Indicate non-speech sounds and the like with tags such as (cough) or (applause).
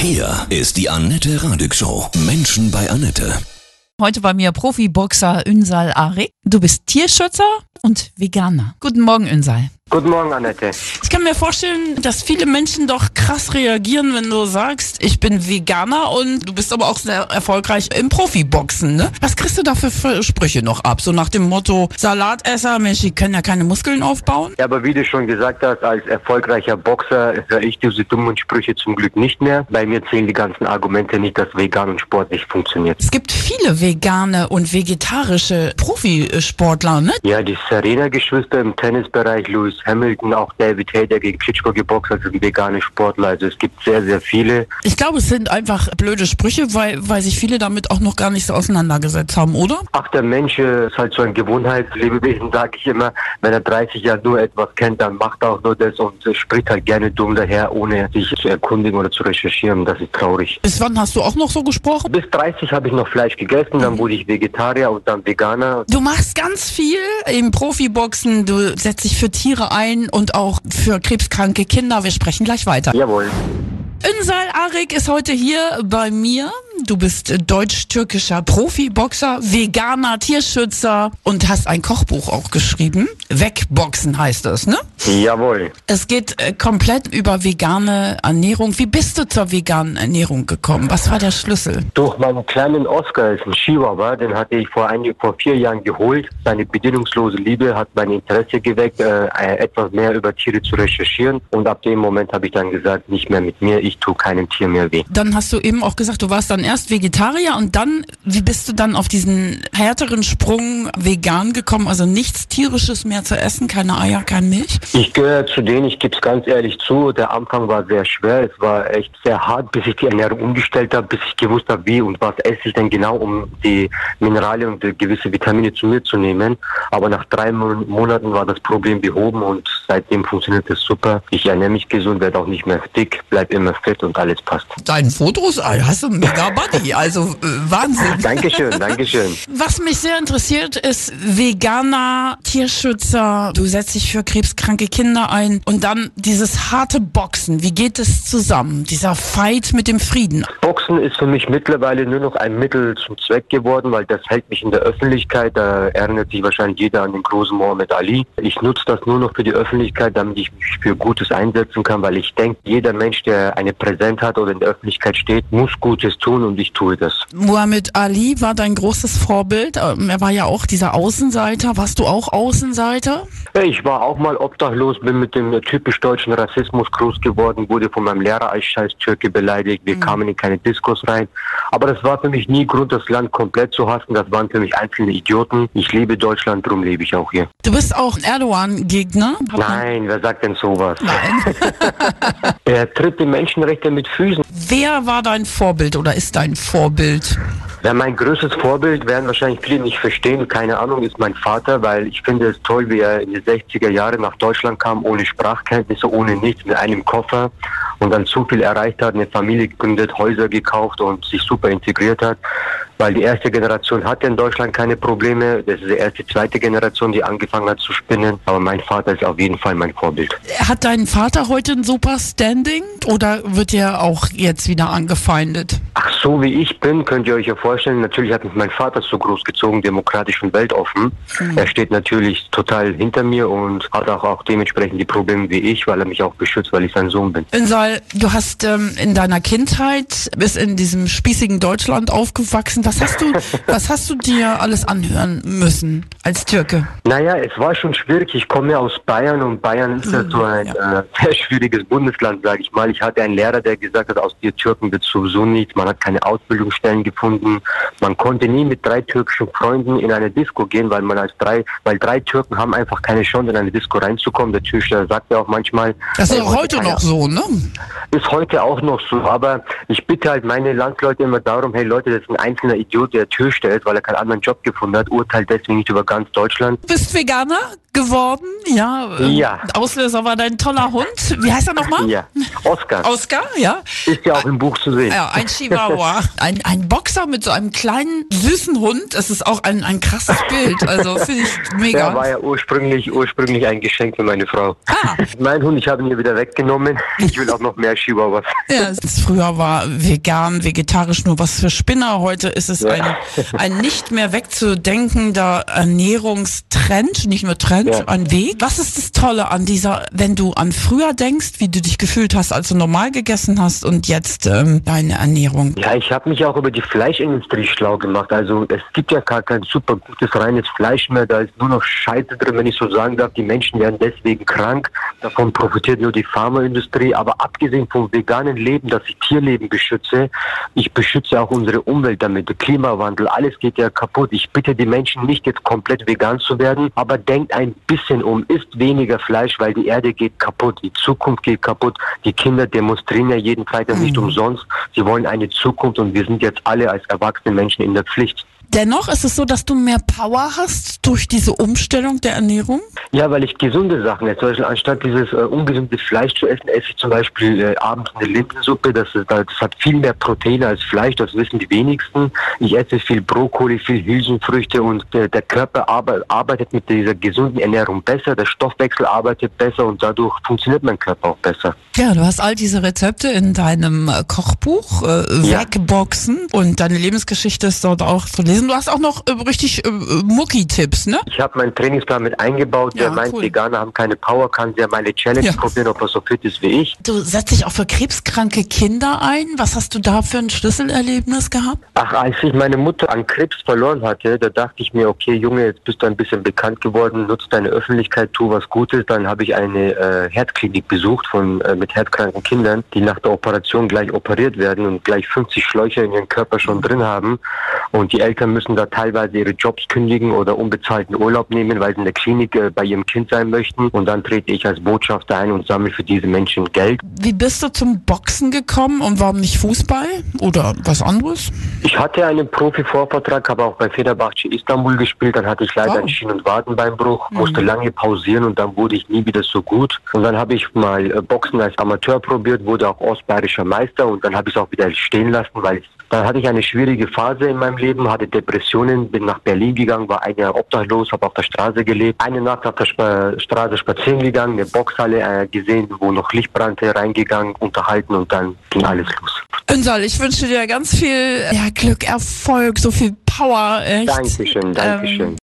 Hier ist die Annette Radig Show. Menschen bei Annette. Heute bei mir Profiboxer Ünsal Arik. Du bist Tierschützer und Veganer. Guten Morgen, Ünsal. Guten Morgen, Annette. Ich kann mir vorstellen, dass viele Menschen doch krass reagieren, wenn du sagst, ich bin Veganer und du bist aber auch sehr erfolgreich im Profiboxen. Ne? Was kriegst du da für Sprüche noch ab? So nach dem Motto, Salatesser, Mensch, die können ja keine Muskeln aufbauen? Ja, aber wie du schon gesagt hast, als erfolgreicher Boxer höre ich diese dummen Sprüche zum Glück nicht mehr. Bei mir zählen die ganzen Argumente nicht, dass Vegan und Sport nicht funktioniert. Es gibt viele vegane und vegetarische Profisportler, ne? Ja, die Serena-Geschwister im Tennisbereich, Louis Hamilton, auch David Hay, der gegen Klitschko geboxt hat, sind vegane Sportler. Also es gibt sehr, sehr viele. Ich glaube, es sind einfach blöde Sprüche, weil, weil sich viele damit auch noch gar nicht so auseinandergesetzt haben, oder? Ach, der Mensch ist halt so ein Gewohnheitslebewesen, sage ich immer. Wenn er 30 Jahre nur etwas kennt, dann macht er auch nur das und spricht halt gerne dumm daher, ohne sich zu erkundigen oder zu recherchieren. Das ist traurig. Bis wann hast du auch noch so gesprochen? Bis 30 habe ich noch Fleisch gegessen, dann wurde ich Vegetarier und dann Veganer. Du machst ganz viel im Profiboxen, du setzt dich für Tiere ein und auch für krebskranke Kinder. Wir sprechen gleich weiter. Jawohl. Ünsal Arik ist heute hier bei mir. Du bist deutsch-türkischer Profiboxer, veganer Tierschützer und hast ein Kochbuch auch geschrieben. Wegboxen heißt es, ne? Jawohl. Es geht äh, komplett über vegane Ernährung. Wie bist du zur veganen Ernährung gekommen? Was war der Schlüssel? Durch meinen kleinen Oscar ist ein Chihuahua, den hatte ich vor, ein, vor vier Jahren geholt. Seine bedingungslose Liebe hat mein Interesse geweckt, äh, etwas mehr über Tiere zu recherchieren. Und ab dem Moment habe ich dann gesagt, nicht mehr mit mir, ich tue keinem Tier mehr weh. Dann hast du eben auch gesagt, du warst dann erst Vegetarier und dann, wie bist du dann auf diesen härteren Sprung vegan gekommen? Also nichts tierisches mehr zu essen, keine Eier, keine Milch? Ich gehöre zu denen, ich gebe es ganz ehrlich zu, der Anfang war sehr schwer, es war echt sehr hart, bis ich die Ernährung umgestellt habe, bis ich gewusst habe, wie und was esse ich denn genau, um die Mineralien und gewisse Vitamine zu mir zu nehmen. Aber nach drei Monaten war das Problem behoben und seitdem funktioniert es super. Ich ernähre mich gesund, werde auch nicht mehr dick, bleib immer fit und alles passt. Deinen Fotos, ah, hast du mega Buddy, also äh, Wahnsinn. (laughs) Dankeschön, Dankeschön. Was mich sehr interessiert, ist Veganer, Tierschützer, du setzt dich für krebskranke Kinder ein und dann dieses harte Boxen. Wie geht es zusammen, dieser Fight mit dem Frieden? Boxen ist für mich mittlerweile nur noch ein Mittel zum Zweck geworden, weil das hält mich in der Öffentlichkeit. Da erinnert sich wahrscheinlich jeder an den großen Mohammed Ali. Ich nutze das nur noch für die Öffentlichkeit, damit ich mich für Gutes einsetzen kann, weil ich denke, jeder Mensch, der eine Präsenz hat oder in der Öffentlichkeit steht, muss Gutes tun und ich tue das. Muhammad Ali war dein großes Vorbild. Ähm, Er war ja auch dieser Außenseiter. Warst du auch Außenseiter? Ich war auch mal obdachlos, bin mit dem typisch deutschen Rassismus groß geworden, wurde von meinem Lehrer als scheiß Türke beleidigt. Wir kamen in keine Diskos rein. Aber das war für mich nie Grund, das Land komplett zu hassen. Das waren für mich einzelne Idioten. Ich liebe Deutschland, darum lebe ich auch hier. Du bist auch Erdogan-Gegner? Nein, wer sagt denn sowas? Nein. (laughs) Er tritt die Menschenrechte mit Füßen. Wer war dein Vorbild oder ist dein Vorbild? Ja, mein größtes Vorbild werden wahrscheinlich viele nicht verstehen, keine Ahnung, ist mein Vater, weil ich finde es toll, wie er in die 60er Jahre nach Deutschland kam, ohne Sprachkenntnisse, ohne nichts, mit einem Koffer und dann so viel erreicht hat, eine Familie gegründet, Häuser gekauft und sich super integriert hat. Weil die erste Generation hatte in Deutschland keine Probleme. Das ist die erste, zweite Generation, die angefangen hat zu spinnen. Aber mein Vater ist auf jeden Fall mein Vorbild. Hat dein Vater heute ein super Standing oder wird er auch jetzt wieder angefeindet? Ach, so wie ich bin, könnt ihr euch ja vorstellen, natürlich hat mich mein Vater so groß gezogen, demokratisch und weltoffen. Er steht natürlich total hinter mir und hat auch, auch dementsprechend die Probleme wie ich, weil er mich auch beschützt, weil ich sein Sohn bin. Ünsal, du hast ähm, in deiner Kindheit bis in diesem spießigen Deutschland aufgewachsen. Was hast du, (laughs) was hast du dir alles anhören müssen als Türke? Naja, es war schon schwierig. Ich komme ja aus Bayern und Bayern ist ja so ein äh, (laughs) sehr schwieriges Bundesland, sage ich mal. Ich hatte einen Lehrer, der gesagt hat, aus dir Türken wird sowieso nichts. Man hat keine Ausbildungsstellen gefunden. Man konnte nie mit drei türkischen Freunden in eine Disco gehen, weil man als drei, weil drei Türken haben einfach keine Chance, in eine Disco reinzukommen. Der Türsteher sagt ja auch manchmal. Das ist auch heute noch so, ne? Ist heute auch noch so, aber ich bitte halt meine Landsleute immer darum, hey Leute, das ist ein einzelner Idiot, der Türsteher ist, weil er keinen anderen Job gefunden hat, urteilt deswegen nicht über ganz Deutschland. Du bist Veganer geworden, ja. ähm, Ja. Auslöser war dein toller Hund. Wie heißt er nochmal? Ja, Oscar. Oscar, ja. Ist ja auch im Buch zu sehen. Ja, ein Chihuahua. (laughs) Ein, ein Boxer mit so einem kleinen, süßen Hund. Das ist auch ein, ein krasses Bild. Also finde ich (laughs) Der mega. war ja ursprünglich, ursprünglich ein Geschenk für meine Frau. Ah. Mein Hund, ich habe ihn ihr wieder weggenommen. Ich will auch noch mehr Chihuahuas. Ja, früher war vegan, vegetarisch, nur was für Spinner. Heute ist es Ja. ein, ein nicht mehr wegzudenkender Ernährungstrend, nicht nur Trend, Ja. ein Weg. Was ist das Tolle an dieser, wenn du an früher denkst, wie du dich gefühlt hast, als du normal gegessen hast und jetzt ähm, deine Ernährung? Ja, ich habe mich auch über die Fleischindustrie schlau gemacht. Also es gibt ja gar kein super gutes reines Fleisch mehr. Da ist nur noch Scheiße drin, wenn ich so sagen darf. Die Menschen werden deswegen krank. Davon profitiert nur die Pharmaindustrie. Aber abgesehen vom veganen Leben, dass ich Tierleben beschütze, ich beschütze auch unsere Umwelt damit. Der Klimawandel, alles geht ja kaputt. Ich bitte die Menschen nicht jetzt komplett vegan zu werden, aber denkt ein bisschen um. Isst weniger Fleisch, weil die Erde geht kaputt. Die Zukunft geht kaputt. Die Kinder demonstrieren ja jeden Freitag nicht umsonst. Sie wollen eine Zukunft und wir sind jetzt alle als erwachsene Menschen in der Pflicht. Dennoch ist es so, dass du mehr Power hast durch diese Umstellung der Ernährung? Ja, weil ich gesunde Sachen esse. Zum Beispiel anstatt dieses äh, ungesunde Fleisch zu essen, esse ich zum Beispiel äh, abends eine Linsensuppe. Das, ist, das hat viel mehr Proteine als Fleisch, das wissen die wenigsten. Ich esse viel Brokkoli, viel Hülsenfrüchte und äh, der Körper arbe arbeitet mit dieser gesunden Ernährung besser, der Stoffwechsel arbeitet besser und dadurch funktioniert mein Körper auch besser. Ja, du hast all diese Rezepte in deinem äh, Kochbuch äh, Ja. wegboxen und deine Lebensgeschichte ist dort auch zu lesen. Du hast auch noch äh, richtig äh, Mucki-Tipps, ne? Ich habe meinen Trainingsplan mit eingebaut. Ja, Wer meint, cool. Veganer haben keine Power, kann sehr meine Challenge Ja. probieren, ob er so fit ist wie ich. Du setzt dich auch für krebskranke Kinder ein. Was hast du da für ein Schlüsselerlebnis gehabt? Ach, als ich meine Mutter an Krebs verloren hatte, da dachte ich mir, okay, Junge, jetzt bist du ein bisschen bekannt geworden, nutz deine Öffentlichkeit, tu was Gutes. Dann habe ich eine äh, Herzklinik besucht von äh, mit herzkranken Kindern, die nach der Operation gleich operiert werden und gleich 50 Schläuche in ihren Körper schon drin haben. Und die Eltern müssen da teilweise ihre Jobs kündigen oder unbezahlten Urlaub nehmen, weil sie in der Klinik äh, bei ihrem Kind sein möchten. Und dann trete ich als Botschafter ein und sammle für diese Menschen Geld. Wie bist du zum Boxen gekommen und warum nicht Fußball oder was anderes? Ich hatte einen Profi-Vorvertrag, habe auch bei Fenerbahce Istanbul gespielt. Dann hatte ich leider Wow. einen Schien- und Wadenbeinbruch, musste lange pausieren und dann wurde ich nie wieder so gut. Und dann habe ich mal äh, Boxen als Amateur probiert, wurde auch ostbayerischer Meister und dann habe ich es auch wieder stehen lassen, weil ich, dann hatte ich eine schwierige Phase in meinem Leben, hatte Depressionen, bin nach Berlin gegangen, war ein Jahr obdachlos, habe auf der Straße gelebt. Eine Nacht auf der Spa Straße spazieren gegangen, eine Boxhalle äh, gesehen, wo noch Licht brannte, reingegangen, unterhalten und dann ging alles los. Ünsal, ich wünsche dir ganz viel ja, Glück, Erfolg, so viel Power. Echt. Dankeschön, Dankeschön. Ähm,